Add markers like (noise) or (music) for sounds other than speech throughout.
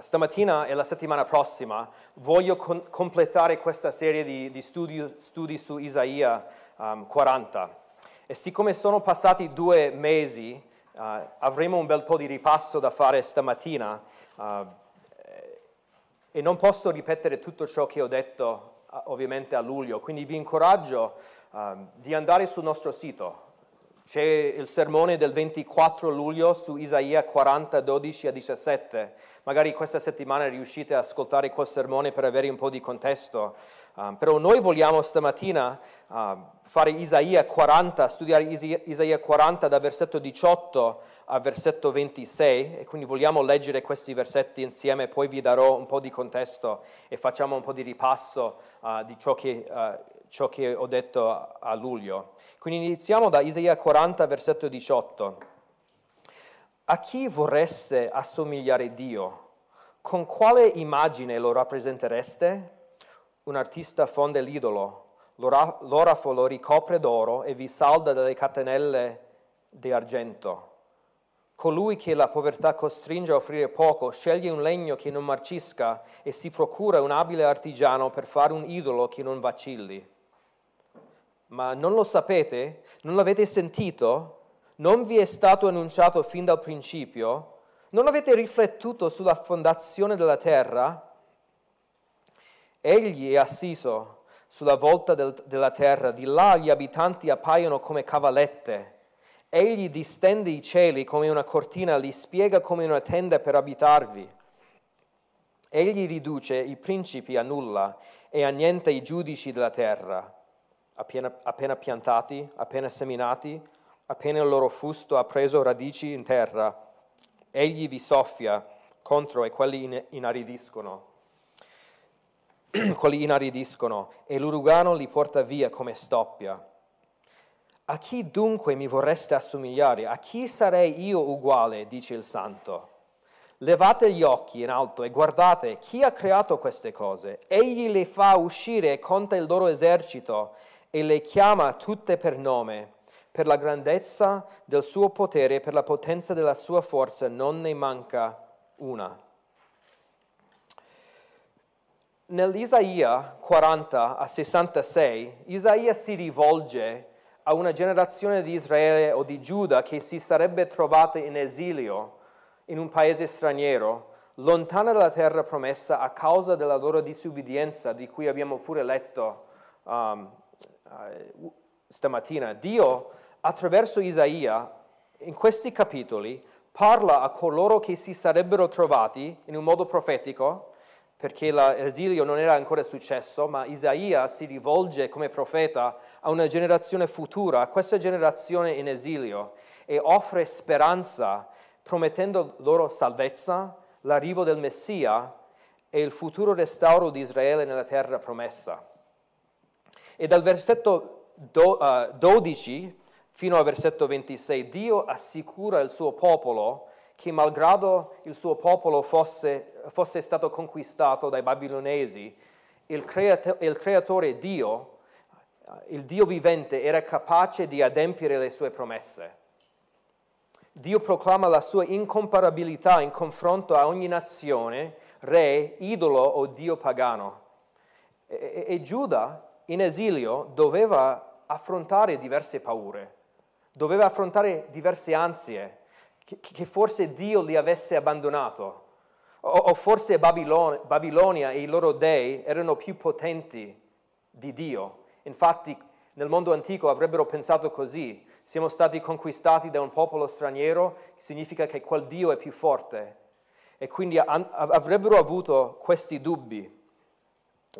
stamattina e la settimana prossima voglio con- completare questa serie di, di studi, studi, su Isaia um, 40. E siccome sono passati due mesi, uh, avremo un bel po' di ripasso da fare stamattina uh, e non posso ripetere tutto ciò che ho detto uh, ovviamente a luglio, quindi vi incoraggio di andare sul nostro sito c'è il sermone del 24 luglio su Isaia 40, 12 a 17. Magari questa settimana riuscite ad ascoltare quel sermone per avere un po' di contesto. Um, però noi vogliamo stamattina uh, fare Isaia 40, studiare Isaia, Isaia 40 da versetto 18 a versetto 26 e quindi vogliamo leggere questi versetti insieme, poi vi darò un po' di contesto e facciamo un po' di ripasso uh, di ciò che uh, ciò che ho detto a luglio. Quindi iniziamo da Isaia 40, versetto 18. A chi vorreste assomigliare Dio? Con quale immagine lo rappresentereste? Un artista fonde l'idolo, l'orafo lo ricopre d'oro e vi salda dalle catenelle di argento. Colui che la povertà costringe a offrire poco sceglie un legno che non marcisca e si procura un abile artigiano per fare un idolo che non vacilli ma non lo sapete? Non l'avete sentito? Non vi è stato annunciato fin dal principio? Non avete riflettuto sulla fondazione della terra? Egli è assiso sulla volta del, della terra, di là gli abitanti appaiono come cavallette. Egli distende i cieli come una cortina, li spiega come una tenda per abitarvi. Egli riduce i principi a nulla e annienta i giudici della terra appena, appena piantati, appena seminati, appena il loro fusto ha preso radici in terra, egli vi soffia contro e quelli inaridiscono. (clears throat) quelli inaridiscono e l'urugano li porta via come stoppia. A chi dunque mi vorreste assomigliare? A chi sarei io uguale? dice il santo. Levate gli occhi in alto e guardate chi ha creato queste cose. Egli le fa uscire e conta il loro esercito e le chiama tutte per nome. Per la grandezza del suo potere e per la potenza della sua forza non ne manca una. Nell'Isaia 40 a 66, Isaia si rivolge a una generazione di Israele o di Giuda che si sarebbe trovata in esilio in un paese straniero, lontana dalla terra promessa a causa della loro disubbidienza, di cui abbiamo pure letto um, stamattina, Dio attraverso Isaia in questi capitoli parla a coloro che si sarebbero trovati in un modo profetico, perché l'esilio non era ancora successo, ma Isaia si rivolge come profeta a una generazione futura, a questa generazione in esilio, e offre speranza, promettendo loro salvezza, l'arrivo del Messia e il futuro restauro di Israele nella terra promessa. E dal versetto 12 fino al versetto 26 Dio assicura il suo popolo che malgrado il suo popolo fosse, fosse stato conquistato dai babilonesi, il, creat- il creatore Dio, il Dio vivente, era capace di adempiere le sue promesse. Dio proclama la sua incomparabilità in confronto a ogni nazione, re, idolo o Dio pagano. E, e, e Giuda in esilio doveva affrontare diverse paure, doveva affrontare diverse ansie, che, che forse Dio li avesse abbandonato, o, o forse Babilonia, Babilonia e i loro dei erano più potenti di Dio. Infatti nel mondo antico avrebbero pensato così, siamo stati conquistati da un popolo straniero, significa che quel Dio è più forte. E quindi avrebbero avuto questi dubbi.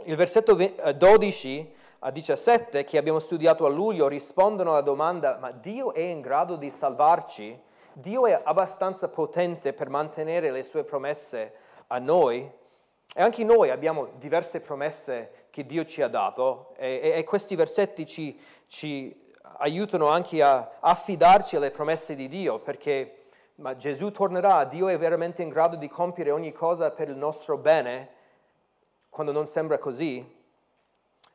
Il versetto 12 eh, a 17 che abbiamo studiato a luglio rispondono alla domanda ma Dio è in grado di salvarci? Dio è abbastanza potente per mantenere le sue promesse a noi? E anche noi abbiamo diverse promesse che Dio ci ha dato e, e, questi versetti ci, ci, aiutano anche a affidarci alle promesse di Dio perché ma Gesù tornerà, Dio è veramente in grado di compiere ogni cosa per il nostro bene quando non sembra così.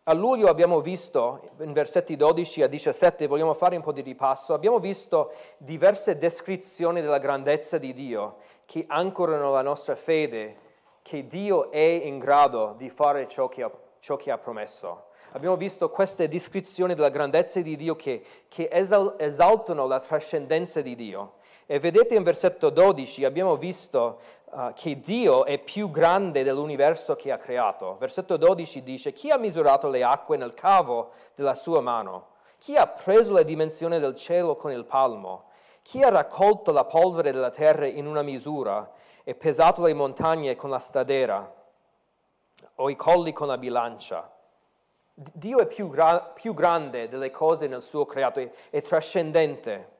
A luglio abbiamo visto, in versetti 12 a 17, vogliamo fare un po' di ripasso, abbiamo visto diverse descrizioni della grandezza di Dio che ancorano la nostra fede che Dio è in grado di fare ciò che ha, ciò che ha promesso. Abbiamo visto queste descrizioni della grandezza di Dio che, che esaltano la trascendenza di Dio. E vedete in versetto 12 abbiamo visto uh, che Dio è più grande dell'universo che ha creato. Versetto 12 dice, chi ha misurato le acque nel cavo della sua mano? Chi ha preso le dimensioni del cielo con il palmo? Chi ha raccolto la polvere della terra in una misura e pesato le montagne con la stadera o i colli con la bilancia? Dio è più, gra- più grande delle cose nel suo creato, è, è trascendente.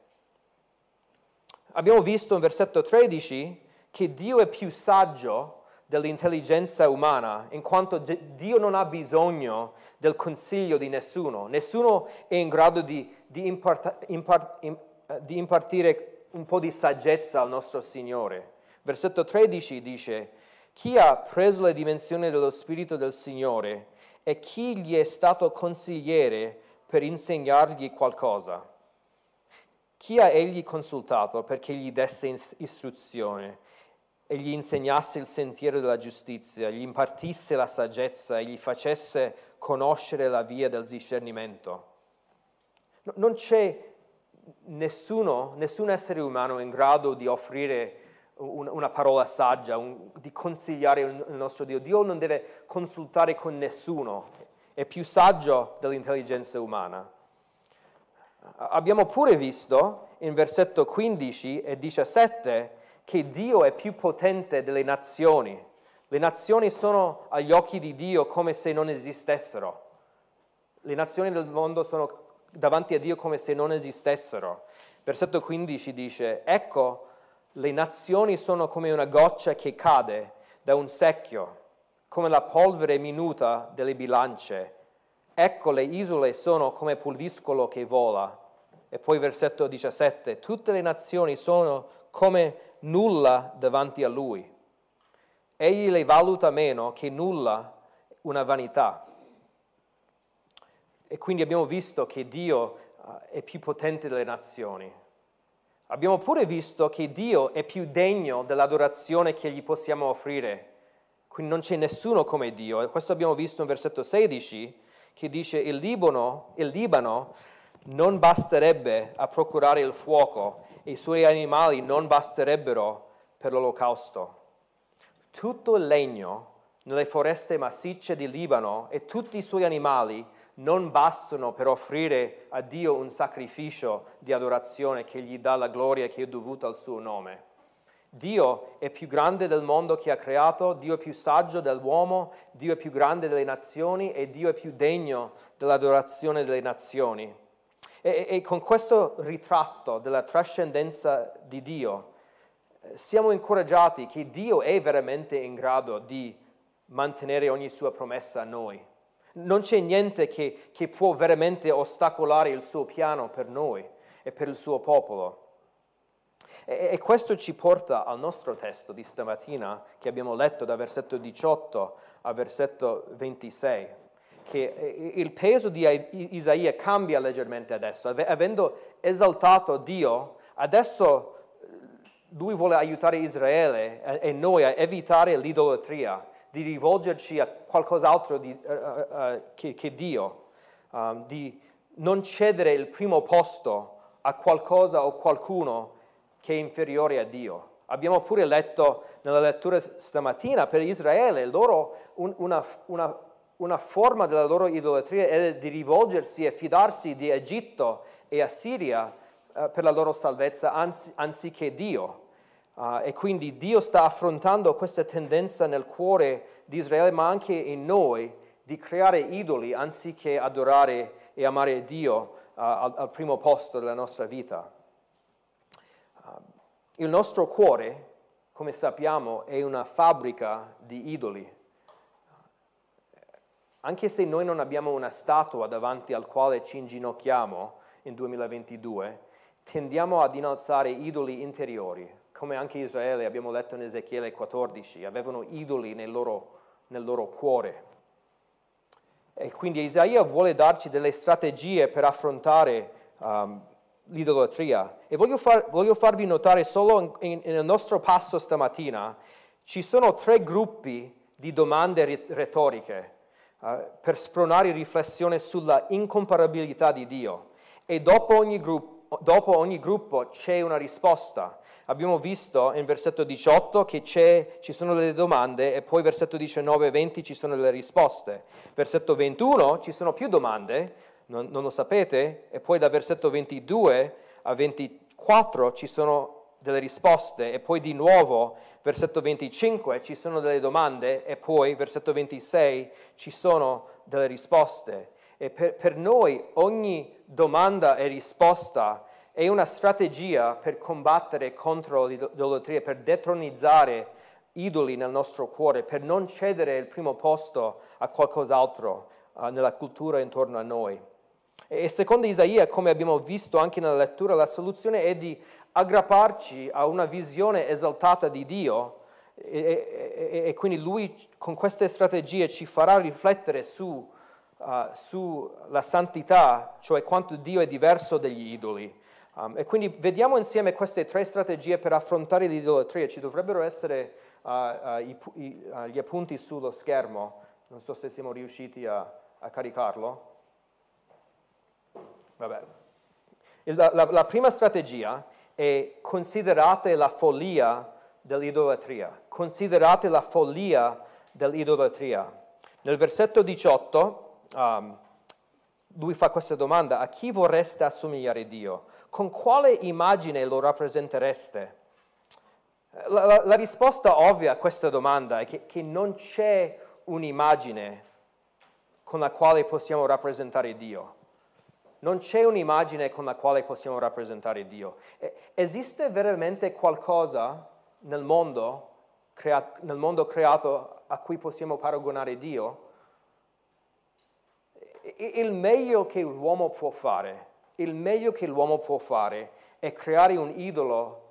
Abbiamo visto in versetto 13 che Dio è più saggio dell'intelligenza umana, in quanto Dio non ha bisogno del consiglio di nessuno. Nessuno è in grado di, di, impart, impart, di impartire un po' di saggezza al nostro Signore. Versetto 13 dice, chi ha preso le dimensioni dello Spirito del Signore e chi gli è stato consigliere per insegnargli qualcosa? Chi ha egli consultato perché gli desse istruzione e gli insegnasse il sentiero della giustizia, gli impartisse la saggezza e gli facesse conoscere la via del discernimento? Non c'è nessuno, nessun essere umano in grado di offrire una parola saggia, un, di consigliare il nostro Dio. Dio non deve consultare con nessuno, è più saggio dell'intelligenza umana. Abbiamo pure visto in versetto 15 e 17 che Dio è più potente delle nazioni. Le nazioni sono agli occhi di Dio come se non esistessero. Le nazioni del mondo sono davanti a Dio come se non esistessero. Versetto 15 dice, ecco, le nazioni sono come una goccia che cade da un secchio, come la polvere minuta delle bilance. Ecco, le isole sono come pulviscolo che vola. E poi versetto 17, tutte le nazioni sono come nulla davanti a lui. Egli le valuta meno che nulla, una vanità. E quindi abbiamo visto che Dio eh, è più potente delle nazioni. Abbiamo pure visto che Dio è più degno dell'adorazione che gli possiamo offrire. Quindi non c'è nessuno come Dio. E questo abbiamo visto in versetto 16, che dice il Libano, il Libano non basterebbe a procurare il fuoco e i suoi animali non basterebbero per l'olocausto. Tutto il legno nelle foreste massicce di Libano e tutti i suoi animali non bastano per offrire a Dio un sacrificio di adorazione che gli dà la gloria che è dovuta al suo nome. Dio è più grande del mondo che ha creato, Dio è più saggio dell'uomo, Dio è più grande delle nazioni e Dio è più degno dell'adorazione delle nazioni. E, e con questo ritratto della trascendenza di Dio eh, siamo incoraggiati che Dio è veramente in grado di mantenere ogni sua promessa a noi. Non c'è niente che, che può veramente ostacolare il suo piano per noi e per il suo popolo. E, questo ci porta al nostro testo di stamattina che abbiamo letto da versetto 18 a versetto 26, che il peso di Isaia cambia leggermente adesso. Avendo esaltato Dio, adesso eh, lui vuole aiutare Israele e noi a evitare l'idolatria di rivolgerci a qualcos'altro di, uh, uh, che, che, Dio, um, di non cedere il primo posto a qualcosa o qualcuno che è inferiore a Dio. Abbiamo pure letto nella lettura stamattina per Israele, loro un, una, una, una, forma della loro idolatria è di rivolgersi e fidarsi di Egitto e Assiria uh, per la loro salvezza anzi, anziché Dio. Uh, e quindi Dio sta affrontando questa tendenza nel cuore di Israele, ma anche in noi, di creare idoli anziché adorare e amare Dio uh, al, al, primo posto della nostra vita. Il nostro cuore, come sappiamo, è una fabbrica di idoli. Anche se noi non abbiamo una statua davanti al quale ci inginocchiamo in 2022, tendiamo ad innalzare idoli interiori, come anche Israele, abbiamo letto in Ezechiele 14, avevano idoli nel loro, nel loro cuore. E quindi Isaia vuole darci delle strategie per affrontare um, l'idolatria. E voglio, far, voglio, farvi notare solo in, in, nel nostro passo stamattina Ci sono tre gruppi di domande retoriche uh, per spronare riflessione sulla incomparabilità di Dio e dopo ogni, gruppo, dopo ogni gruppo c'è una risposta. Abbiamo visto in versetto 18 che ci sono delle domande e poi versetto 19 e 20 ci sono le risposte. Versetto 21 ci sono più domande, non, non lo sapete, e poi da versetto 22 a 24 ci sono delle risposte e poi di nuovo versetto 25 ci sono delle domande e poi versetto 26 ci sono delle risposte. E per, per noi ogni domanda e risposta è una strategia per combattere contro l'idolatria, per detronizzare idoli nel nostro cuore, per non cedere il primo posto a qualcos'altro uh, nella cultura intorno a noi. E secondo Isaia, come abbiamo visto anche nella lettura, la soluzione è di aggrapparci a una visione esaltata di Dio e, e, e quindi lui con queste strategie ci farà riflettere su, uh, sulla santità, cioè quanto Dio è diverso dagli idoli. Um, e quindi vediamo insieme queste tre strategie per affrontare l'idolatria. Ci dovrebbero essere uh, uh, i, i, gli appunti sullo schermo. Non so se siamo riusciti a, a caricarlo. Vabbè. La, la, la prima strategia è considerate la follia dell'idolatria. Considerate la follia dell'idolatria. Nel versetto 18 um, lui fa questa domanda, a chi vorreste assomigliare Dio? Con quale immagine lo rappresentereste? La, la, la risposta ovvia a questa domanda è che, che non c'è un'immagine con la quale possiamo rappresentare Dio non c'è un'immagine con la quale possiamo rappresentare Dio. esiste veramente qualcosa nel mondo, creato, nel mondo creato a cui possiamo paragonare Dio? Il meglio che l'uomo può fare, il meglio che l'uomo può fare è creare un idolo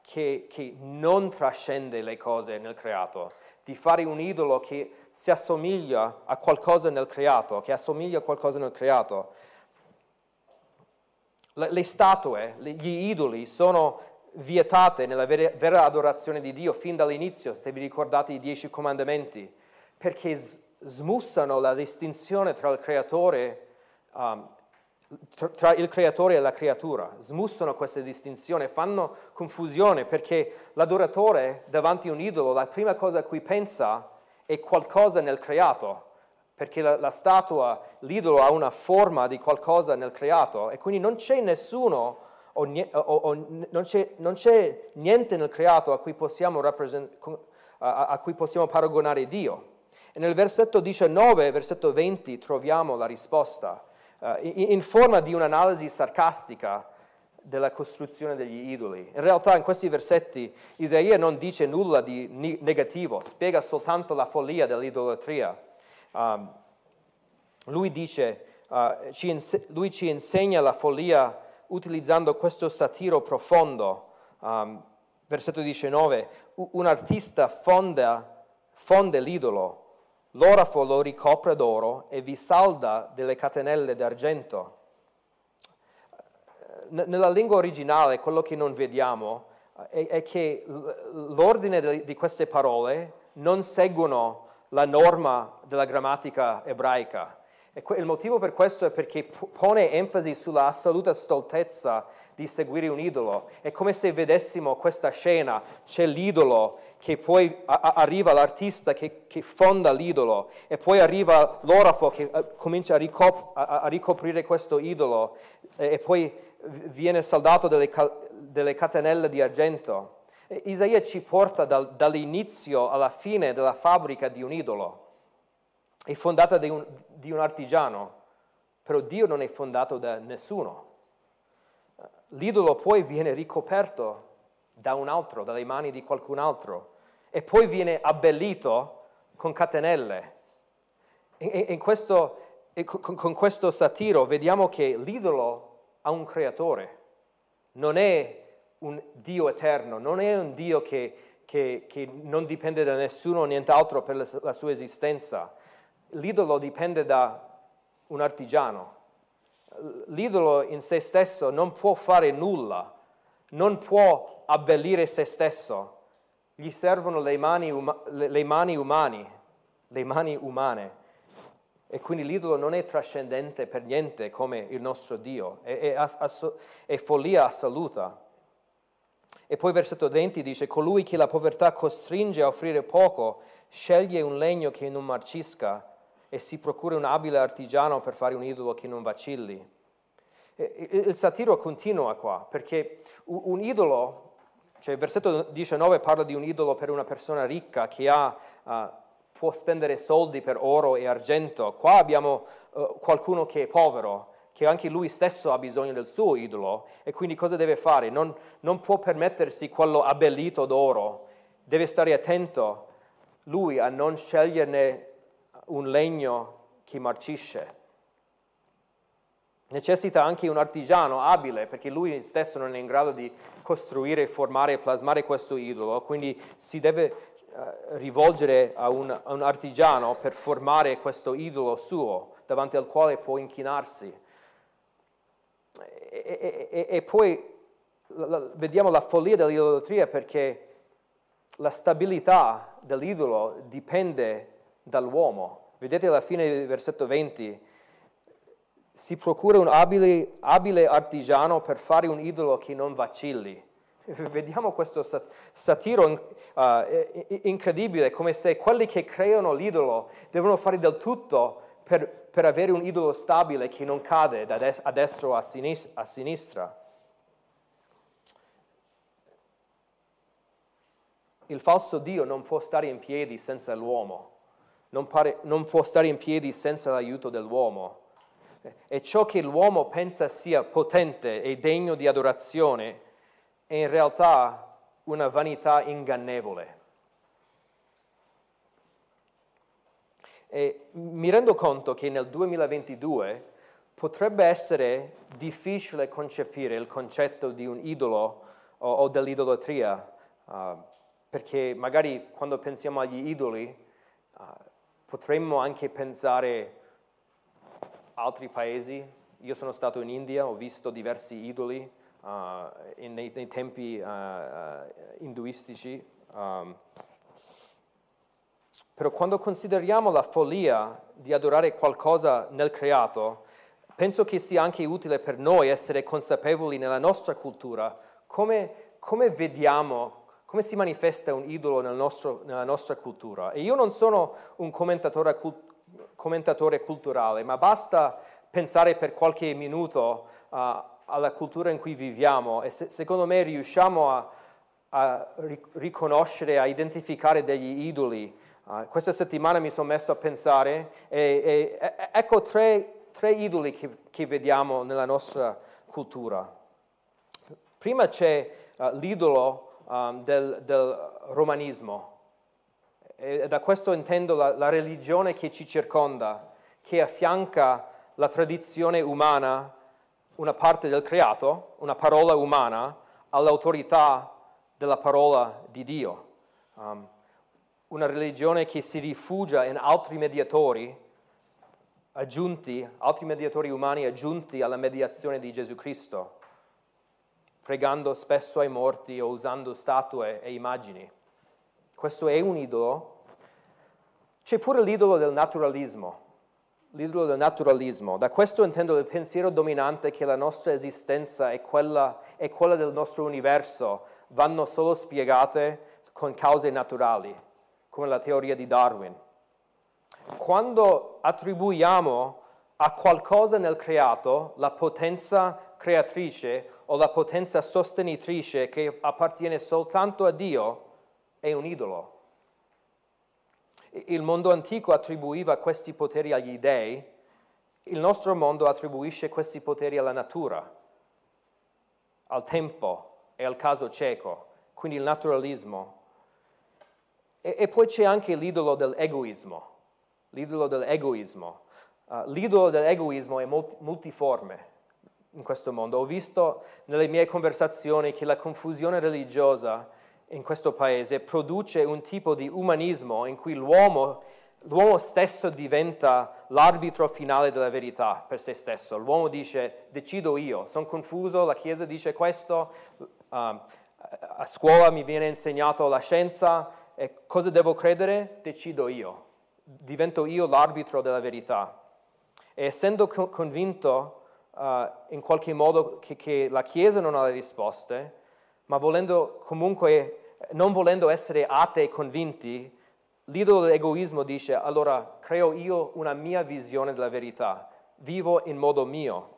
che, che, non trascende le cose nel creato, di fare un idolo che si assomiglia a qualcosa nel creato, che assomiglia a qualcosa nel creato le statue, gli idoli sono vietate nella vera, vera adorazione di Dio fin dall'inizio, se vi ricordate i dieci comandamenti, perché smussano la distinzione tra il creatore, um, tra il creatore e la creatura, smussano questa distinzione, fanno confusione perché l'adoratore davanti a un idolo, la prima cosa a cui pensa è qualcosa nel creato, perché la, la, statua, l'idolo ha una forma di qualcosa nel creato e quindi non c'è nessuno o, o, o non, c'è, non, c'è, niente nel creato a cui, a, a cui possiamo paragonare Dio. E nel versetto 19 versetto 20 troviamo la risposta uh, in, in forma di un'analisi sarcastica della costruzione degli idoli. In realtà in questi versetti Isaia non dice nulla di negativo, spiega soltanto la follia dell'idolatria. Um, lui dice, uh, ci inse- lui ci insegna la follia utilizzando questo satiro profondo. Um, versetto 19, un artista fonda, fonde l'idolo, l'orafo lo ricopre d'oro e vi salda delle catenelle d'argento. Nella lingua originale quello che non vediamo è, è che l'ordine di queste parole non seguono la norma della grammatica ebraica. E il motivo per questo è perché pone enfasi sulla assoluta stoltezza di seguire un idolo. È come se vedessimo questa scena, c'è l'idolo che poi arriva l'artista che, che, fonda l'idolo e poi arriva l'orafo che uh, comincia a, ricop- a, ricoprire questo idolo e, poi viene saldato delle, delle catenelle di argento. Isaia ci porta dal, dall'inizio alla fine della fabbrica di un idolo. È fondata di un, di un artigiano, però Dio non è fondato da nessuno. L'idolo poi viene ricoperto da un altro, dalle mani di qualcun altro, e poi viene abbellito con catenelle. E, in questo, con, con questo satiro vediamo che l'idolo ha un creatore, non è un Dio eterno, non è un Dio che, che, che non dipende da nessuno o nient'altro per la, la sua esistenza. L'idolo dipende da un artigiano. L'idolo in se stesso non può fare nulla, non può abbellire se stesso. gli servono le mani, uma- le mani umane, le mani umane. E quindi l'idolo non è trascendente per niente come il nostro Dio, è, è, ass- è follia assoluta. E poi versetto 20 dice, colui che la povertà costringe a offrire poco, sceglie un legno che non marcisca e si procura un abile artigiano per fare un idolo che non vacilli. Il satiro continua qua, perché un idolo, cioè il versetto 19 parla di un idolo per una persona ricca che ha, uh, può spendere soldi per oro e argento. Qua abbiamo uh, qualcuno che è povero, che anche lui stesso ha bisogno del suo idolo e quindi cosa deve fare? Non, non può permettersi quello abbellito d'oro, deve stare attento lui a non sceglierne un legno che marcisce. Necessita anche un artigiano abile perché lui stesso non è in grado di costruire, formare e plasmare questo idolo, quindi si deve uh, rivolgere a un, a un, artigiano per formare questo idolo suo davanti al quale può inchinarsi. E, e, e poi vediamo la follia dell'idolatria perché la stabilità dell'idolo dipende dall'uomo. Vedete alla fine del versetto 20, si procura un abile, abile artigiano per fare un idolo che non vacilli. (laughs) Vediamo questo satiro uh, incredibile, come se quelli che creano l'idolo devono fare del tutto per, per avere un idolo stabile che non cade da des- a destra o a sinistra. A sinistra. Il falso Dio non può stare in piedi senza l'uomo, non, pare, non può stare in piedi senza l'aiuto dell'uomo. E ciò che l'uomo pensa sia potente e degno di adorazione è in realtà una vanità ingannevole. E mi rendo conto che nel 2022 potrebbe essere difficile concepire il concetto di un idolo o, o dell'idolatria. Uh, perché magari quando pensiamo agli idoli uh, potremmo anche pensare a altri paesi. Io sono stato in India, ho visto diversi idoli uh, in, nei, nei, tempi induistici. Um, però quando consideriamo la follia di adorare qualcosa nel creato, penso che sia anche utile per noi essere consapevoli nella nostra cultura come, come vediamo come si manifesta un idolo nel nostro, nella nostra cultura. E io non sono un commentatore, commentatore culturale, ma basta pensare per qualche minuto uh, alla cultura in cui viviamo e se, secondo me riusciamo a, a riconoscere, a identificare degli idoli. Uh, questa settimana mi sono messo a pensare e, e, e ecco tre, tre idoli che, che, vediamo nella nostra cultura. Prima c'è uh, l'idolo um, del, del, romanismo. E da questo intendo la, la religione che ci circonda, che affianca la tradizione umana, una parte del creato, una parola umana, all'autorità della parola di Dio. Um, una religione che si rifugia in altri mediatori aggiunti, altri mediatori umani aggiunti alla mediazione di Gesù Cristo pregando spesso ai morti o usando statue e immagini. Questo è un idolo. C'è pure l'idolo del naturalismo. L'idolo del naturalismo. Da questo intendo il pensiero dominante che la nostra esistenza e quella, e quella del nostro universo vanno solo spiegate con cause naturali, come la teoria di Darwin. Quando attribuiamo a qualcosa nel creato la potenza creatrice o la potenza sostenitrice che appartiene soltanto a Dio è un idolo. Il mondo antico attribuiva questi poteri agli dei, il nostro mondo attribuisce questi poteri alla natura, al tempo e al caso cieco, quindi il naturalismo. E, e poi c'è anche l'idolo dell'egoismo, l'idolo dell'egoismo. Uh, l'idolo dell'egoismo è multiforme in questo mondo. Ho visto nelle mie conversazioni che la confusione religiosa in questo paese produce un tipo di umanismo in cui l'uomo, l'uomo stesso diventa l'arbitro finale della verità per se stesso. L'uomo dice decido io, sono confuso, la Chiesa dice questo, uh, a scuola mi viene insegnato la scienza e cosa devo credere? Decido io. Divento io l'arbitro della verità. E essendo convinto uh, in qualche modo che, che la Chiesa non ha le risposte, ma volendo comunque, non volendo essere atei convinti, l'idolo dell'egoismo dice allora creo io una mia visione della verità, vivo in modo mio,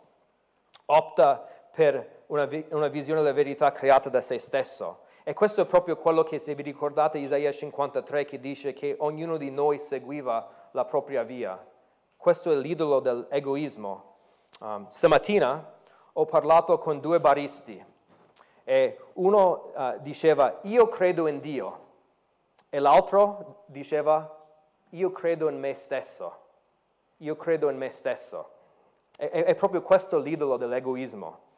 opta per una, una visione della verità creata da se stesso. E questo è proprio quello che, se vi ricordate, Isaia 53 che dice che ognuno di noi seguiva la propria via. Questo è l'idolo dell'egoismo. Um, stamattina ho parlato con due baristi e uno uh, diceva io credo in Dio e l'altro diceva io credo in me stesso, io credo in me stesso. E, è, è proprio questo l'idolo dell'egoismo.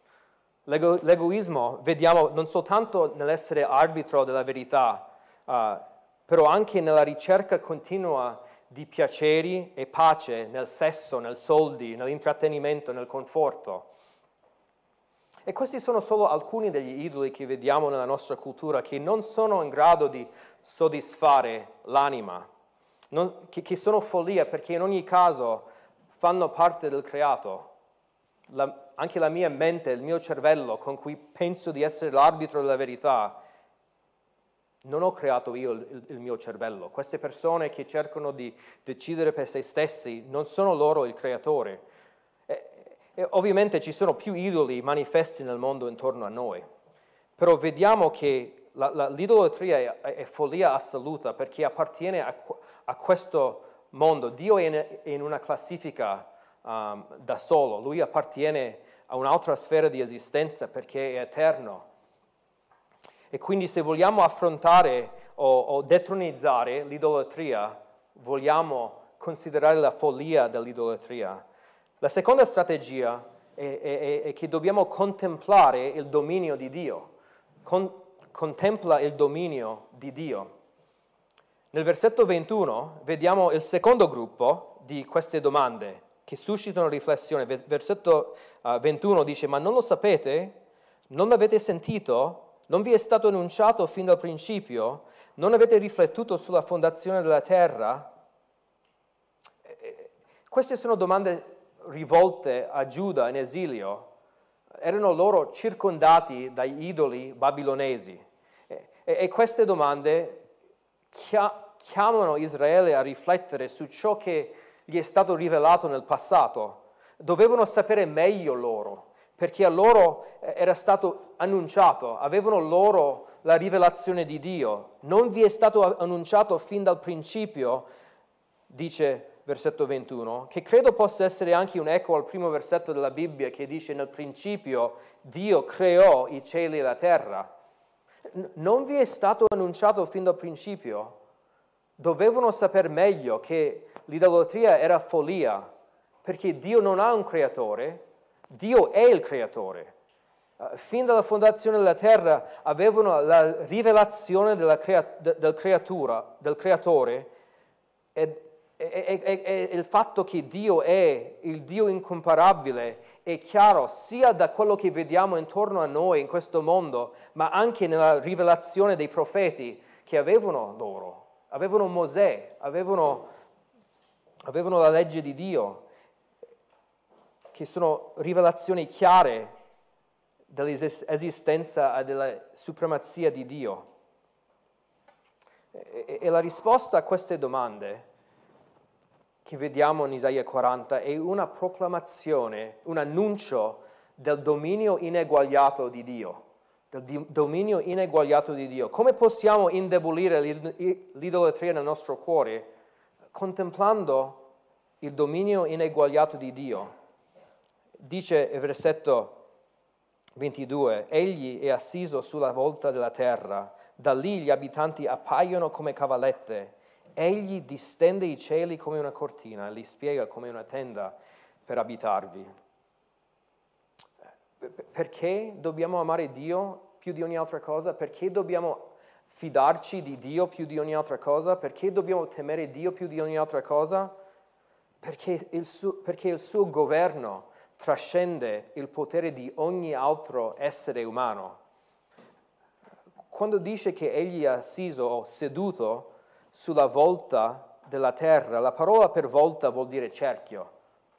L'ego, l'egoismo vediamo non soltanto nell'essere arbitro della verità, uh, però anche nella ricerca continua di piaceri e pace nel sesso, nei soldi, nell'intrattenimento, nel conforto. E questi sono solo alcuni degli idoli che vediamo nella nostra cultura che non sono in grado di soddisfare l'anima, non, che, che, sono follia perché in ogni caso fanno parte del creato. La, anche la mia mente, il mio cervello con cui penso di essere l'arbitro della verità, non ho creato io il, il, mio cervello. Queste persone che cercano di decidere per se stessi non sono loro il creatore. E ovviamente ci sono più idoli manifesti nel mondo intorno a noi, però vediamo che la, la, l'idolatria è, è, follia assoluta perché appartiene a, a questo mondo. Dio è in, è in una classifica um, da solo, lui appartiene a un'altra sfera di esistenza perché è eterno. E quindi se vogliamo affrontare o, o detronizzare l'idolatria, vogliamo considerare la follia dell'idolatria la seconda strategia è, è, è che dobbiamo contemplare il dominio di Dio. Con, contempla il dominio di Dio. Nel versetto 21 vediamo il secondo gruppo di queste domande che suscitano riflessione. Versetto 21 uh, dice, ma non lo sapete? Non l'avete sentito? Non vi è stato annunciato fin dal principio? Non avete riflettuto sulla fondazione della terra? Queste sono domande rivolte a Giuda in esilio erano loro circondati dagli idoli babilonesi. E queste domande chiamano Israele a riflettere su ciò che gli è stato rivelato nel passato. Dovevano sapere meglio loro, perché a loro eh, era stato annunciato, avevano loro la rivelazione di Dio. Non vi è stato annunciato fin dal principio, dice versetto 21, che credo possa essere anche un eco al primo versetto della Bibbia che dice nel principio Dio creò i cieli e la terra. Non vi è stato annunciato fin dal principio. Dovevano sapere meglio che l'idolatria era follia, perché Dio non ha un creatore, Dio è il creatore. Uh, fin dalla fondazione della terra avevano la rivelazione crea- del, creatura, del creatore ed è, è, è, il fatto che Dio è il Dio incomparabile è chiaro sia da quello che vediamo intorno a noi in questo mondo, ma anche nella rivelazione dei profeti che avevano loro, avevano Mosè, avevano, avevano la legge di Dio, che sono rivelazioni chiare dell'esistenza e della supremazia di Dio. E, e la risposta a queste domande che vediamo in Isaia 40 è una proclamazione, un annuncio del dominio ineguagliato di Dio, del dominio ineguagliato di Dio. Come possiamo indebolire l'idolatria nel nostro cuore? Contemplando il dominio ineguagliato di Dio. Dice il versetto 22, Egli è assiso sulla volta della terra, da lì gli abitanti appaiono come cavallette Egli distende i cieli come una cortina e li spiega come una tenda per abitarvi. Perché dobbiamo amare Dio più di ogni altra cosa? Perché dobbiamo fidarci di Dio più di ogni altra cosa? Perché dobbiamo temere Dio più di ogni altra cosa? Perché il suo, perché il suo governo trascende il potere di ogni altro essere umano quando dice che egli è assiso o seduto sulla volta della terra, la parola per volta vuol dire cerchio,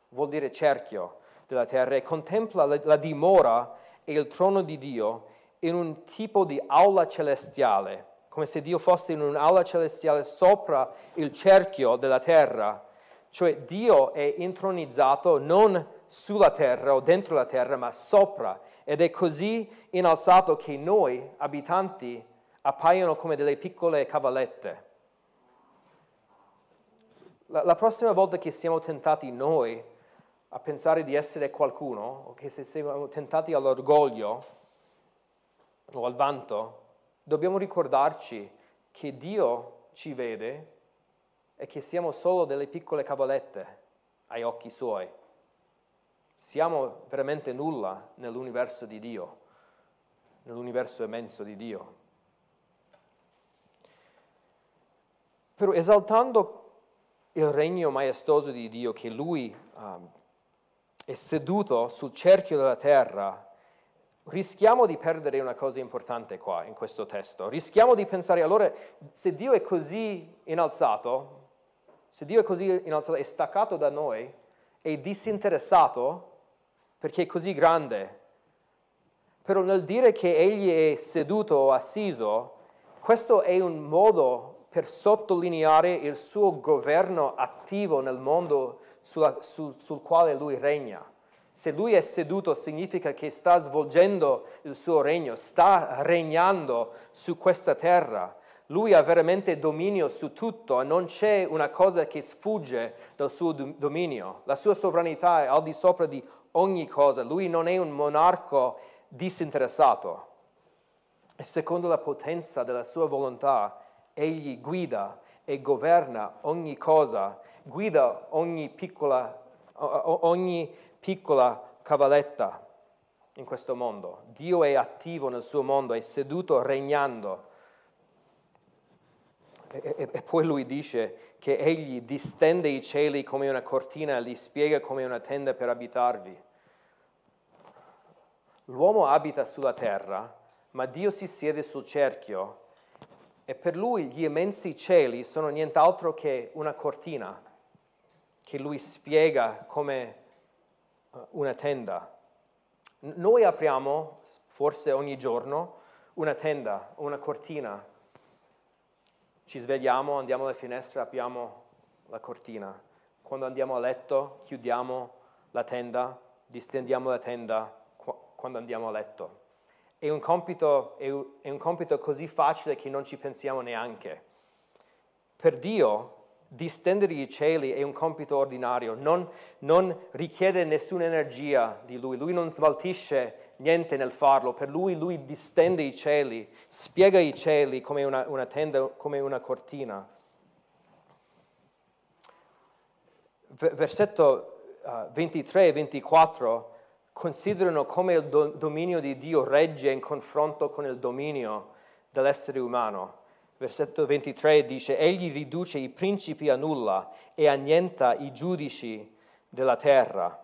vuol dire cerchio della terra e contempla la, dimora e il trono di Dio in un tipo di aula celestiale, come se Dio fosse in un'aula celestiale sopra il cerchio della terra. Cioè Dio è intronizzato non sulla terra o dentro la terra, ma sopra. Ed è così innalzato che noi, abitanti, appaiono come delle piccole cavallette. La, la prossima volta che siamo tentati noi a pensare di essere qualcuno, o che se siamo tentati all'orgoglio o al vanto, dobbiamo ricordarci che Dio ci vede e che siamo solo delle piccole cavallette ai occhi suoi. Siamo veramente nulla nell'universo di Dio, nell'universo immenso di Dio. Però esaltando il regno maestoso di Dio che Lui um, è seduto sul cerchio della terra, rischiamo di perdere una cosa importante qua in questo testo. Rischiamo di pensare, allora, se Dio è così innalzato, se Dio è così innalzato, è staccato da noi, è disinteressato perché è così grande. Però nel dire che Egli è seduto o assiso, questo è un modo per sottolineare il suo governo attivo nel mondo sulla, sul, sul quale lui regna. Se lui è seduto significa che sta svolgendo il suo regno, sta regnando su questa terra. Lui ha veramente dominio su tutto e non c'è una cosa che sfugge dal suo dominio. La sua sovranità è al di sopra di ogni cosa. Lui non è un monarco disinteressato. E secondo la potenza della sua volontà, egli guida e governa ogni cosa guida ogni piccola, ogni piccola cavalletta in questo mondo. Dio è attivo nel suo mondo, è seduto regnando. E, e, e, poi lui dice che egli distende i cieli come una cortina e li spiega come una tenda per abitarvi. L'uomo abita sulla terra, ma Dio si siede sul cerchio e per lui gli immensi cieli sono nient'altro che una cortina che lui spiega come eh, una tenda. Noi apriamo, forse ogni giorno, una tenda, una cortina. Ci svegliamo, andiamo alla finestra, apriamo la cortina. Quando andiamo a letto, chiudiamo la tenda, distendiamo la tenda quando andiamo a letto. È un compito, è un compito così facile che non ci pensiamo neanche. Per Dio distendere i cieli è un compito ordinario, non, non, richiede nessuna energia di lui, lui non smaltisce niente nel farlo, per lui lui distende i cieli, spiega i cieli come una, una tenda, come una cortina. Versetto uh, 23 e 24 considerano come il do, dominio di Dio regge in confronto con il dominio dell'essere umano versetto 23 dice, egli riduce i principi a nulla e annienta i giudici della terra.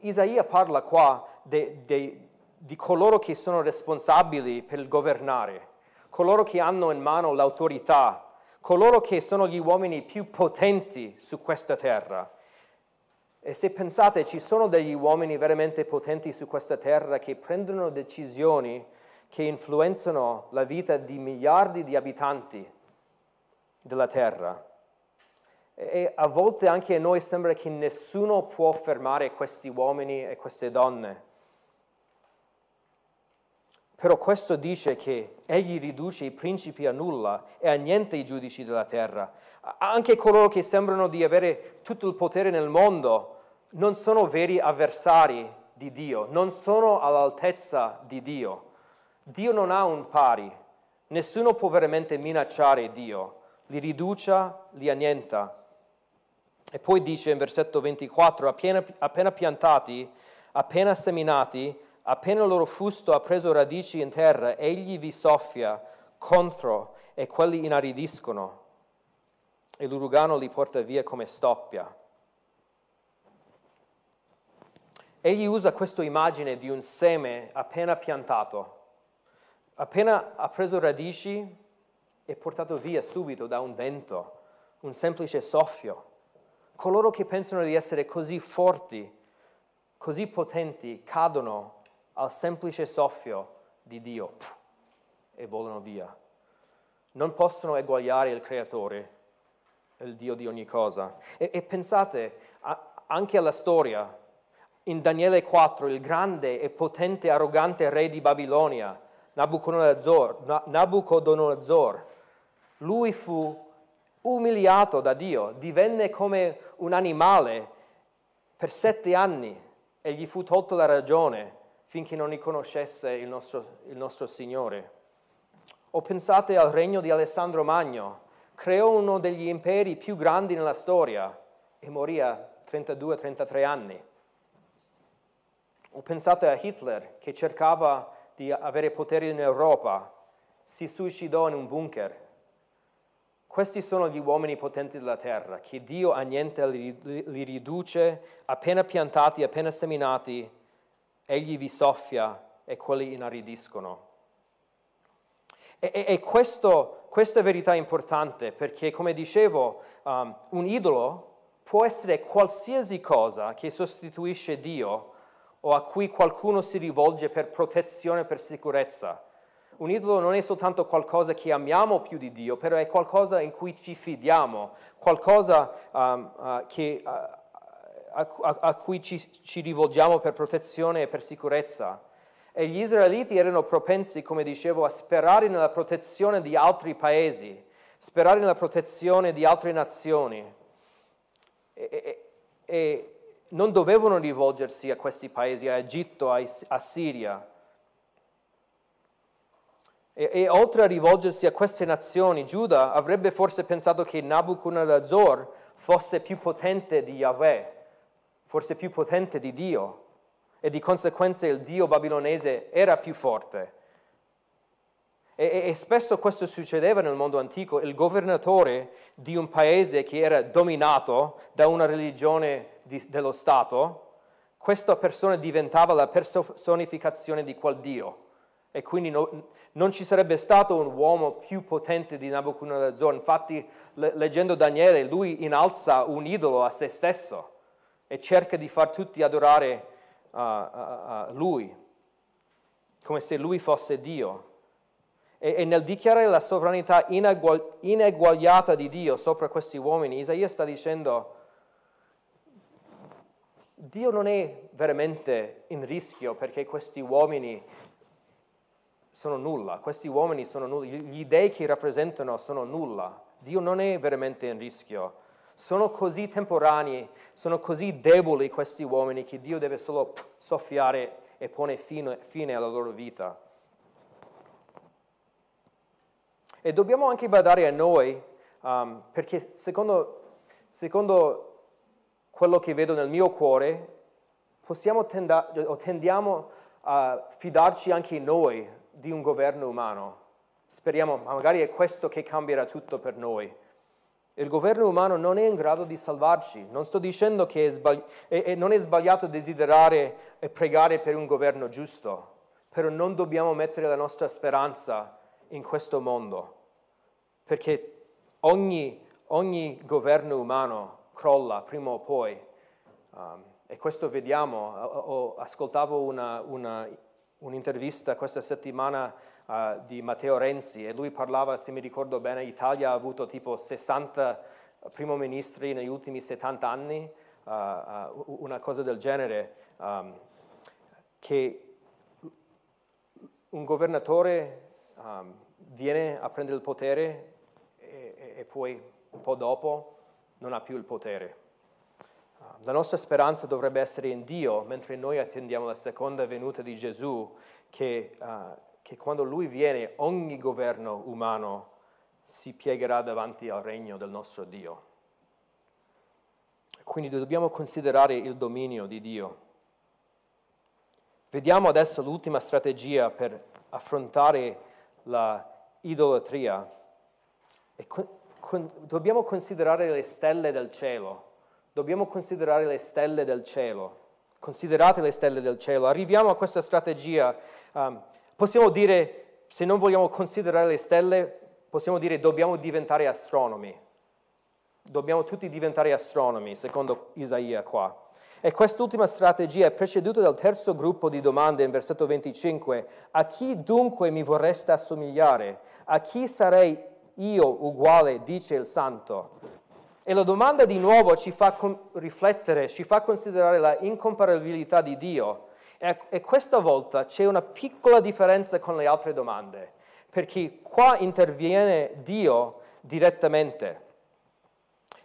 Isaia parla qua de, de, di coloro che sono responsabili per governare, coloro che hanno in mano l'autorità, coloro che sono gli uomini più potenti su questa terra. E se pensate, ci sono degli uomini veramente potenti su questa terra che prendono decisioni che influenzano la vita di miliardi di abitanti della terra. E a volte anche a noi sembra che nessuno può fermare questi uomini e queste donne. Però questo dice che egli riduce i principi a nulla e a niente i giudici della terra. Anche coloro che sembrano di avere tutto il potere nel mondo non sono veri avversari di Dio, non sono all'altezza di Dio. Dio non ha un pari, nessuno può veramente minacciare Dio, li riduce, li annienta. E poi dice in versetto 24, appena, appena piantati, appena seminati, appena il loro fusto ha preso radici in terra, egli vi soffia contro e quelli inaridiscono e l'uragano li porta via come stoppia. Egli usa questa immagine di un seme appena piantato appena ha preso radici, è portato via subito da un vento, un semplice soffio. Coloro che pensano di essere così forti, così potenti, cadono al semplice soffio di Dio e volano via. Non possono eguagliare il Creatore, il Dio di ogni cosa. E, e pensate a, anche alla storia. In Daniele 4, il grande e potente, arrogante re di Babilonia, Nabucodonosor, Nabucodonosor lui fu umiliato da Dio, divenne come un animale per sette anni e gli fu tolta la ragione finché non riconoscesse il nostro, il nostro Signore. O pensate al regno di Alessandro Magno, creò uno degli imperi più grandi nella storia e morì a 32-33 anni. O pensate a Hitler che cercava di avere potere in Europa, si suicidò in un bunker questi sono gli uomini potenti della terra, che Dio a niente li riduce, appena piantati, appena seminati, egli vi soffia e quelli inaridiscono. E, e, e questo, questa verità è importante perché, come dicevo, um, un idolo può essere qualsiasi cosa che sostituisce Dio o a cui qualcuno si rivolge per protezione, per sicurezza. Un idolo non è soltanto qualcosa che amiamo più di Dio, però è qualcosa in cui ci fidiamo, qualcosa um, uh, che, uh, a, a, a, cui ci, ci rivolgiamo per protezione e per sicurezza. E gli israeliti erano propensi, come dicevo, a sperare nella protezione di altri paesi, sperare nella protezione di altre nazioni. E, e, e non dovevano rivolgersi a questi paesi, a Egitto, a, Siria e, e, oltre a rivolgersi a queste nazioni, Giuda avrebbe forse pensato che Nabucodonosor fosse più potente di Yahweh, forse più potente di Dio, e di conseguenza il Dio babilonese era più forte. E spesso questo succedeva nel mondo antico, il governatore di un paese che era dominato da una religione di, dello Stato, questa persona diventava la personificazione di quel Dio e quindi no, non ci sarebbe stato un uomo più potente di Nabucodonosor. Infatti, le, leggendo Daniele, lui innalza un idolo a se stesso e cerca di far tutti adorare uh, uh, uh, lui, come se lui fosse Dio. E, e nel dichiarare la sovranità ineguagliata di Dio sopra questi uomini, Isaia sta dicendo, Dio non è veramente in rischio perché questi uomini sono nulla, questi uomini sono nulla, gli dei che rappresentano sono nulla. Dio non è veramente in rischio. Sono così temporanei, sono così deboli questi uomini che Dio deve solo soffiare e pone fine, fine alla loro vita. E dobbiamo anche badare a noi, um, perché secondo, secondo, quello che vedo nel mio cuore, possiamo tenda, o tendiamo a fidarci anche noi di un governo umano. Speriamo, magari è questo che cambierà tutto per noi. Il governo umano non è in grado di salvarci. Non sto dicendo che è sbagli- è, è, non è sbagliato desiderare e pregare per un governo giusto, però non dobbiamo mettere la nostra speranza in questo mondo, perché ogni, ogni governo umano crolla prima o poi. Um, e questo vediamo. O, o, ascoltavo una, una un'intervista questa settimana uh, di Matteo Renzi e lui parlava, se mi ricordo bene, l'Italia ha avuto tipo 60 primo ministri negli ultimi 70 anni, uh, uh, una cosa del genere, um, che un governatore um, viene a prendere il potere e, e, e poi un po' dopo non ha più il potere. La nostra speranza dovrebbe essere in Dio, mentre noi attendiamo la seconda venuta di Gesù, che, uh, che quando Lui viene ogni governo umano si piegherà davanti al regno del nostro Dio. Quindi dobbiamo considerare il dominio di Dio. Vediamo adesso l'ultima strategia per affrontare la idolatria. Con, con, dobbiamo considerare le stelle del cielo dobbiamo considerare le stelle del cielo. Considerate le stelle del cielo. Arriviamo a questa strategia. Um, possiamo dire se non vogliamo considerare le stelle, possiamo dire dobbiamo diventare astronomi. Dobbiamo tutti diventare astronomi, secondo Isaia qua. E quest'ultima strategia è preceduta dal terzo gruppo di domande in versetto 25. A chi dunque mi vorreste assomigliare? A chi sarei io uguale, dice il santo? E la domanda di nuovo ci fa riflettere, ci fa considerare la incomparabilità di Dio. E, e questa volta c'è una piccola differenza con le altre domande, perché qua interviene Dio direttamente,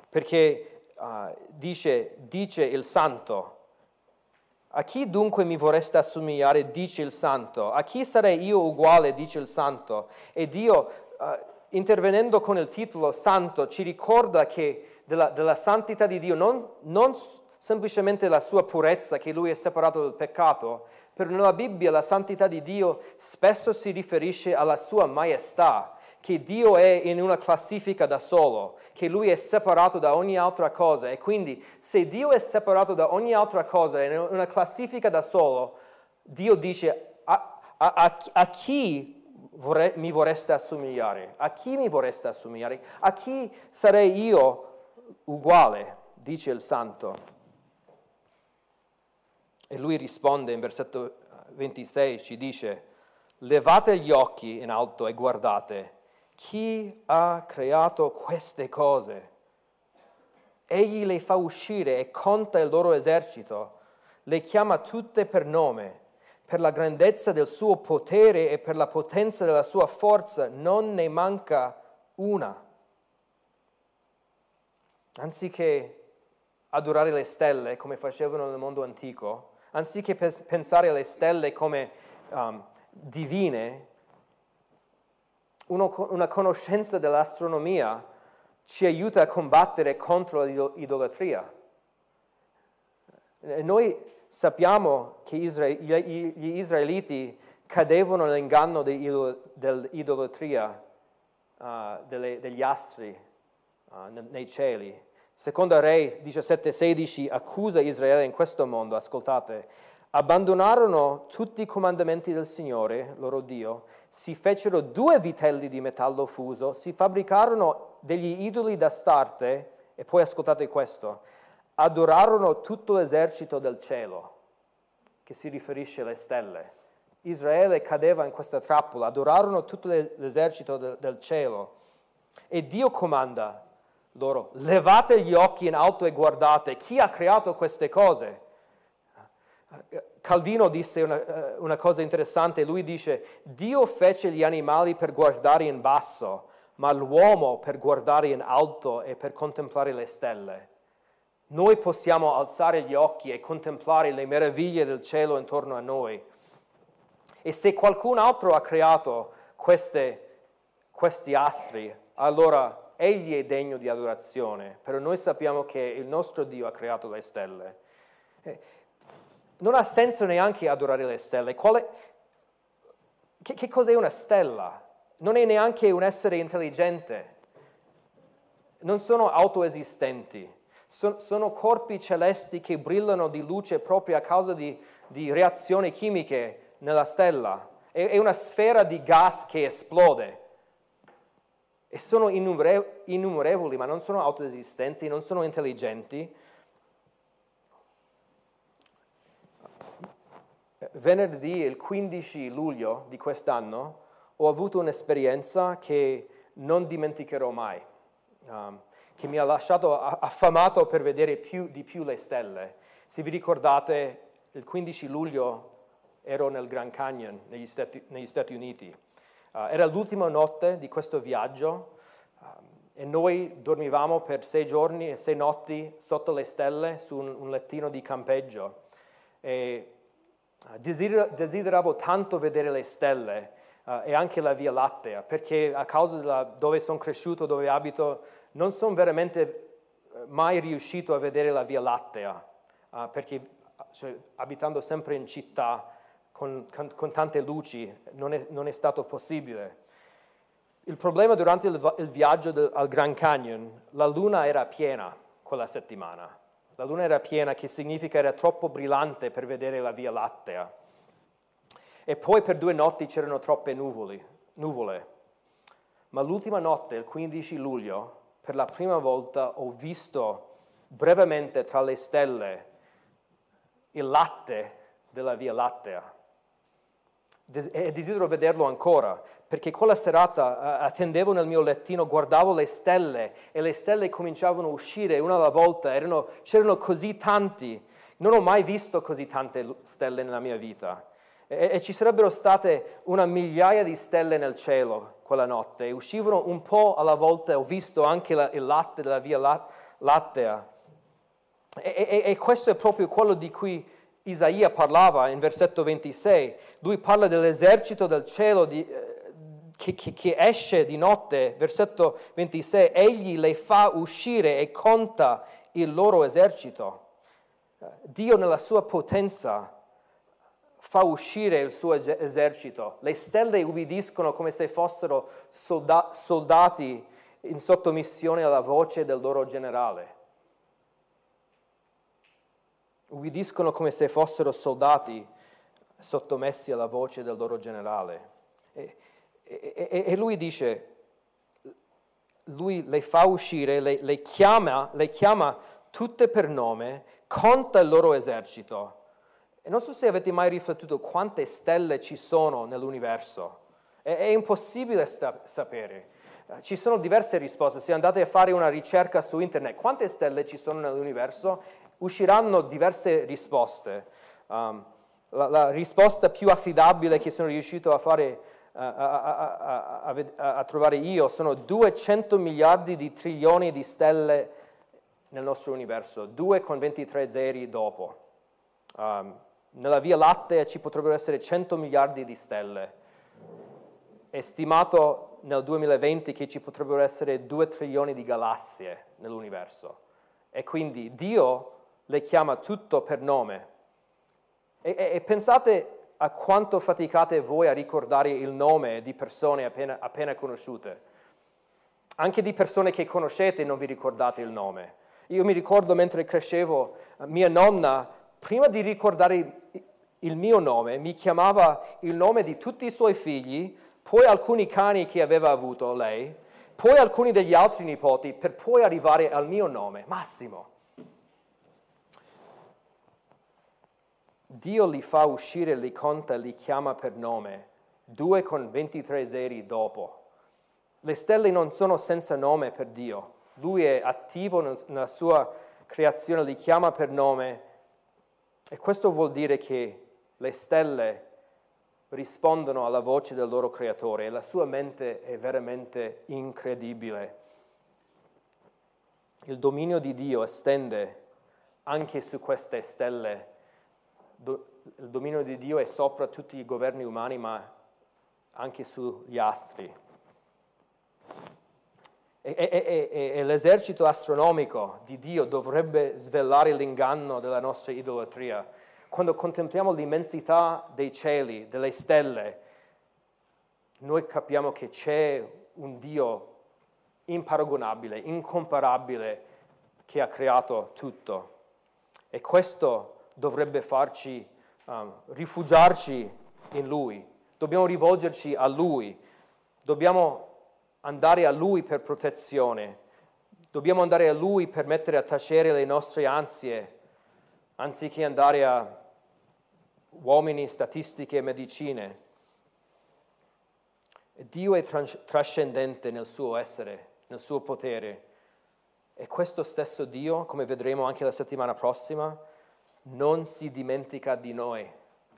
perché uh, dice, dice il santo, a chi dunque mi vorreste assomigliare, dice il santo? A chi sarei io uguale, dice il santo? E Dio, uh, intervenendo con il titolo santo, ci ricorda che della, della santità di Dio, non, non semplicemente la sua purezza, che lui è separato dal peccato, però nella Bibbia la santità di Dio spesso si riferisce alla sua maestà, che Dio è in una classifica da solo, che Lui è separato da ogni altra cosa. E quindi se Dio è separato da ogni altra cosa, in una classifica da solo, Dio dice a, a, a, a chi vorrei, mi vorreste assomigliare? A chi mi vorreste assomigliare? A chi sarei io uguale, dice il santo. E lui risponde in versetto 26, ci dice, levate gli occhi in alto e guardate, chi ha creato queste cose? Egli le fa uscire e conta il loro esercito, le chiama tutte per nome, per la grandezza del suo potere e per la potenza della sua forza, non ne manca una. Anziché adorare le stelle come facevano nel mondo antico, anziché pensare alle stelle come um, divine, uno, una conoscenza dell'astronomia ci aiuta a combattere contro l'idolatria. Noi sappiamo che gli israeliti cadevano nell'inganno dell'idolatria uh, degli astri uh, nei cieli. Secondo Re 17:16 accusa Israele in questo mondo, ascoltate, abbandonarono tutti i comandamenti del Signore, loro Dio, si fecero due vitelli di metallo fuso, si fabbricarono degli idoli da starte e poi ascoltate questo, adorarono tutto l'esercito del cielo, che si riferisce alle stelle. Israele cadeva in questa trappola, adorarono tutto l'esercito del cielo e Dio comanda loro, levate gli occhi in alto e guardate chi ha creato queste cose. Calvino disse una, eh, una, cosa interessante, lui dice, Dio fece gli animali per guardare in basso, ma l'uomo per guardare in alto e per contemplare le stelle. Noi possiamo alzare gli occhi e contemplare le meraviglie del cielo intorno a noi. E se qualcun altro ha creato queste, questi astri, allora egli è degno di adorazione, però noi sappiamo che il nostro Dio ha creato le stelle. Eh, non ha senso neanche adorare le stelle. Quale, che, che cos'è una stella? Non è neanche un essere intelligente. Non sono autoesistenti. Sono corpi celesti che brillano di luce proprio a causa di, di reazioni chimiche nella stella. È, è una sfera di gas che esplode e sono innumerevoli, ma non sono autoesistenti, non sono intelligenti. Venerdì, il 15 luglio di quest'anno, ho avuto un'esperienza che non dimenticherò mai, um, che mi ha lasciato affamato per vedere più, di più le stelle. Se vi ricordate, il 15 luglio ero nel Grand Canyon negli Stati, negli Stati Uniti Uh, era l'ultima notte di questo viaggio um, e noi dormivamo per sei giorni e sei notti sotto le stelle su un, un lettino di campeggio. E, uh, desideravo tanto vedere le stelle uh, e anche la Via Lattea, perché a causa della, dove sono cresciuto, dove abito, non sono veramente mai riuscito a vedere la Via Lattea, perché cioè, abitando sempre in città con, con, con tante luci, non è, non è, stato possibile. Il problema durante il, il viaggio del, al Grand Canyon, la luna era piena quella settimana. La luna era piena, che significa era troppo brillante per vedere la Via Lattea. E poi per due notti c'erano troppe nuvole, nuvole. Ma l'ultima notte, il 15 luglio, per la prima volta ho visto brevemente tra le stelle il latte della Via Lattea. E desidero vederlo ancora, perché quella serata attendevo nel mio lettino, guardavo le stelle e le stelle cominciavano a uscire una alla volta, erano, c'erano così tanti. Non ho mai visto così tante stelle nella mia vita. E, e, ci sarebbero state una migliaia di stelle nel cielo quella notte. E uscivano un po' alla volta, ho visto anche la, il latte della Via Lattea. E, e, questo è proprio quello di cui Isaia parlava in versetto 26. Lui parla dell'esercito del cielo di, eh, che, che, che esce di notte. Versetto 26. Egli le fa uscire e conta il loro esercito. Dio nella sua potenza fa uscire il suo esercito. Le stelle ubbidiscono come se fossero soldati in sottomissione alla voce del loro generale ubbidiscono come se fossero soldati sottomessi alla voce del loro generale. E, e, e lui dice, lui le fa uscire, le, le, chiama, le chiama tutte per nome, conta il loro esercito. E non so se avete mai riflettuto quante stelle ci sono nell'universo. È, è impossibile sta, sapere. Ci sono diverse risposte. Se andate a fare una ricerca su internet, quante stelle ci sono nell'universo? usciranno diverse risposte. Um, la, la, risposta più affidabile che sono riuscito a fare, uh, a, a, a, trovare io, sono 200 miliardi di trilioni di stelle nel nostro universo, 2 con 23 zeri dopo. Um, nella Via Lattea ci potrebbero essere 100 miliardi di stelle. È stimato nel 2020 che ci potrebbero essere 2 trilioni di galassie nell'universo. E quindi Dio le chiama tutto per nome. E, e, e, pensate a quanto faticate voi a ricordare il nome di persone appena, appena conosciute. Anche di persone che conoscete non vi ricordate il nome. Io mi ricordo mentre crescevo, mia nonna, prima di ricordare il mio nome, mi chiamava il nome di tutti i suoi figli, poi alcuni cani che aveva avuto lei, poi alcuni degli altri nipoti, per poi arrivare al mio nome, Massimo. Dio li fa uscire, li conta, li chiama per nome, due con 23 zeri dopo. Le stelle non sono senza nome per Dio, Lui è attivo nella sua creazione, li chiama per nome e questo vuol dire che le stelle rispondono alla voce del loro creatore e la sua mente è veramente incredibile. Il dominio di Dio estende anche su queste stelle il dominio di Dio è sopra tutti i governi umani, ma anche sugli astri. E, e, e, e, l'esercito astronomico di Dio dovrebbe svelare l'inganno della nostra idolatria. Quando contempliamo l'immensità dei cieli, delle stelle, noi capiamo che c'è un Dio imparagonabile, incomparabile, che ha creato tutto. E questo dovrebbe farci um, rifugiarci in Lui, dobbiamo rivolgerci a Lui, dobbiamo andare a Lui per protezione, dobbiamo andare a Lui per mettere a tacere le nostre ansie, anziché andare a uomini, statistiche e medicine. Dio è trascendente nel suo essere, nel suo potere. E questo stesso Dio, come vedremo anche la settimana prossima, non si dimentica di noi,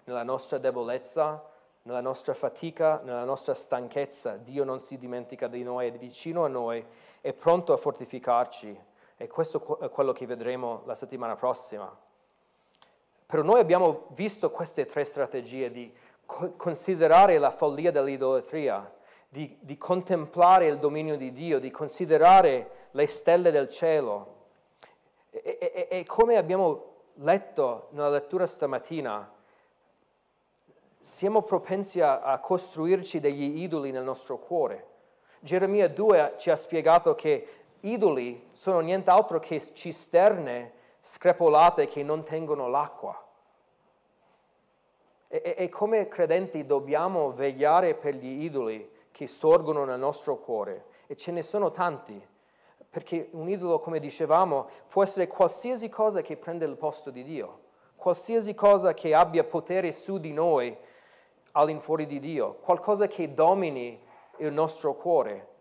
nella nostra debolezza, nella nostra fatica, nella nostra stanchezza. Dio non si dimentica di noi, è vicino a noi, è pronto a fortificarci. E questo è quello che vedremo la settimana prossima. Però noi abbiamo visto queste tre strategie di considerare la follia dell'idolatria, di, di contemplare il dominio di Dio, di considerare le stelle del cielo. E, e, e come abbiamo letto nella lettura stamattina, siamo propensi a, a costruirci degli idoli nel nostro cuore. Geremia 2 ci ha spiegato che idoli sono nient'altro che cisterne screpolate che non tengono l'acqua. E, e, come credenti dobbiamo vegliare per gli idoli che sorgono nel nostro cuore e ce ne sono tanti, perché un idolo, come dicevamo, può essere qualsiasi cosa che prende il posto di Dio, qualsiasi cosa che abbia potere su di noi all'infuori di Dio, qualcosa che domini il nostro cuore.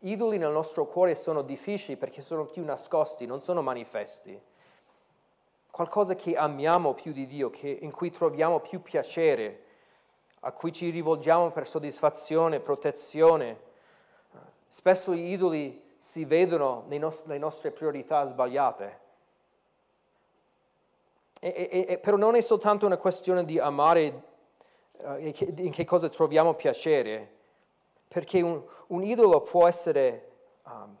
Idoli nel nostro cuore sono difficili perché sono più nascosti, non sono manifesti. Qualcosa che amiamo più di Dio, che, in cui troviamo più piacere, a cui ci rivolgiamo per soddisfazione, protezione. Spesso gli idoli si vedono nelle nostre priorità sbagliate. E, e, però non è soltanto una questione di amare uh, in che cosa troviamo piacere, perché un, un idolo può essere um,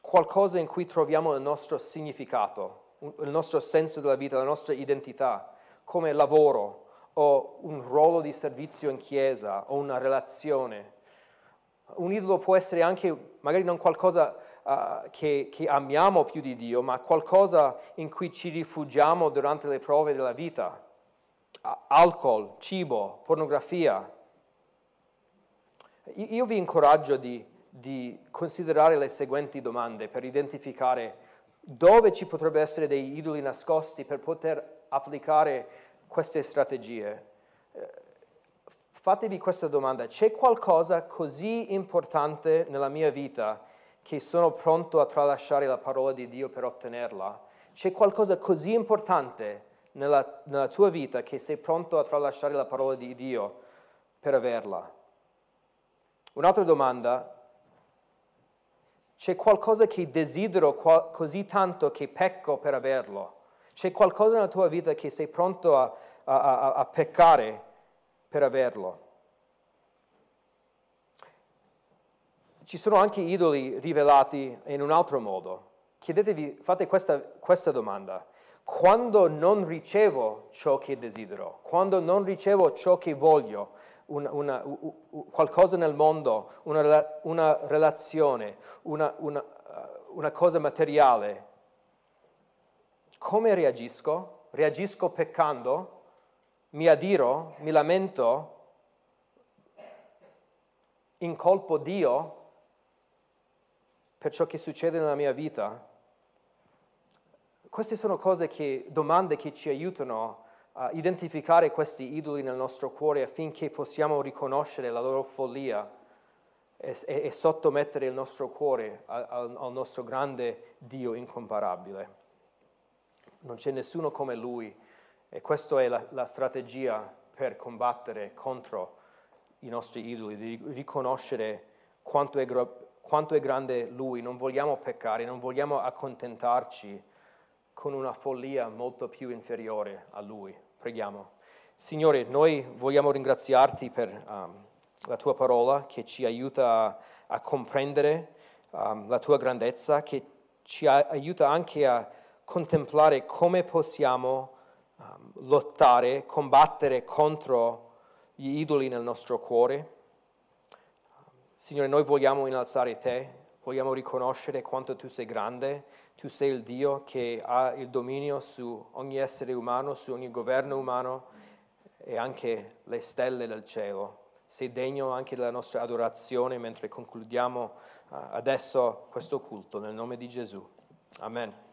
qualcosa in cui troviamo il nostro significato, il nostro senso della vita, la nostra identità, come lavoro o un ruolo di servizio in chiesa o una relazione. Un idolo può essere anche magari non qualcosa uh, che, che, amiamo più di Dio, ma qualcosa in cui ci rifugiamo durante le prove della vita. Alcol, cibo, pornografia. Io vi incoraggio di, di considerare le seguenti domande per identificare dove ci potrebbero essere dei idoli nascosti per poter applicare queste strategie. Eh, fatevi questa domanda, c'è qualcosa così importante nella mia vita che sono pronto a tralasciare la parola di Dio per ottenerla? C'è qualcosa così importante nella, nella tua vita che sei pronto a tralasciare la parola di Dio per averla? Un'altra domanda, c'è qualcosa che desidero qual- così tanto che pecco per averlo? C'è qualcosa nella tua vita che sei pronto a, a, a, a peccare per averlo? Ci sono anche idoli rivelati in un altro modo. Chiedetevi, fate questa, questa domanda. Quando non ricevo ciò che desidero, quando non ricevo ciò che voglio, una, una, qualcosa nel mondo, una, una relazione, una, una cosa materiale, come reagisco? Reagisco peccando? Mi adiro? Mi lamento? Incolpo Dio? Per ciò che succede nella mia vita? Queste sono che, domande che ci aiutano a identificare questi idoli nel nostro cuore affinché possiamo riconoscere la loro follia e, e, e sottomettere il nostro cuore al, al nostro grande Dio incomparabile. Non c'è nessuno come Lui e questa è la, la strategia per combattere contro i nostri idoli, di riconoscere quanto è, quanto è grande Lui, non vogliamo peccare, non vogliamo accontentarci con una follia molto più inferiore a Lui. Preghiamo. Signore, noi vogliamo ringraziarti per um, la tua parola che ci aiuta a, a comprendere um, la tua grandezza, che ci aiuta anche a contemplare come possiamo um, lottare, combattere contro gli idoli nel nostro cuore Signore, noi vogliamo innalzare te, vogliamo riconoscere quanto tu sei grande, tu sei il Dio che ha il dominio su ogni essere umano, su ogni governo umano e anche le stelle del cielo. Sei degno anche della nostra adorazione mentre concludiamo uh, adesso questo culto nel nome di Gesù. Amen.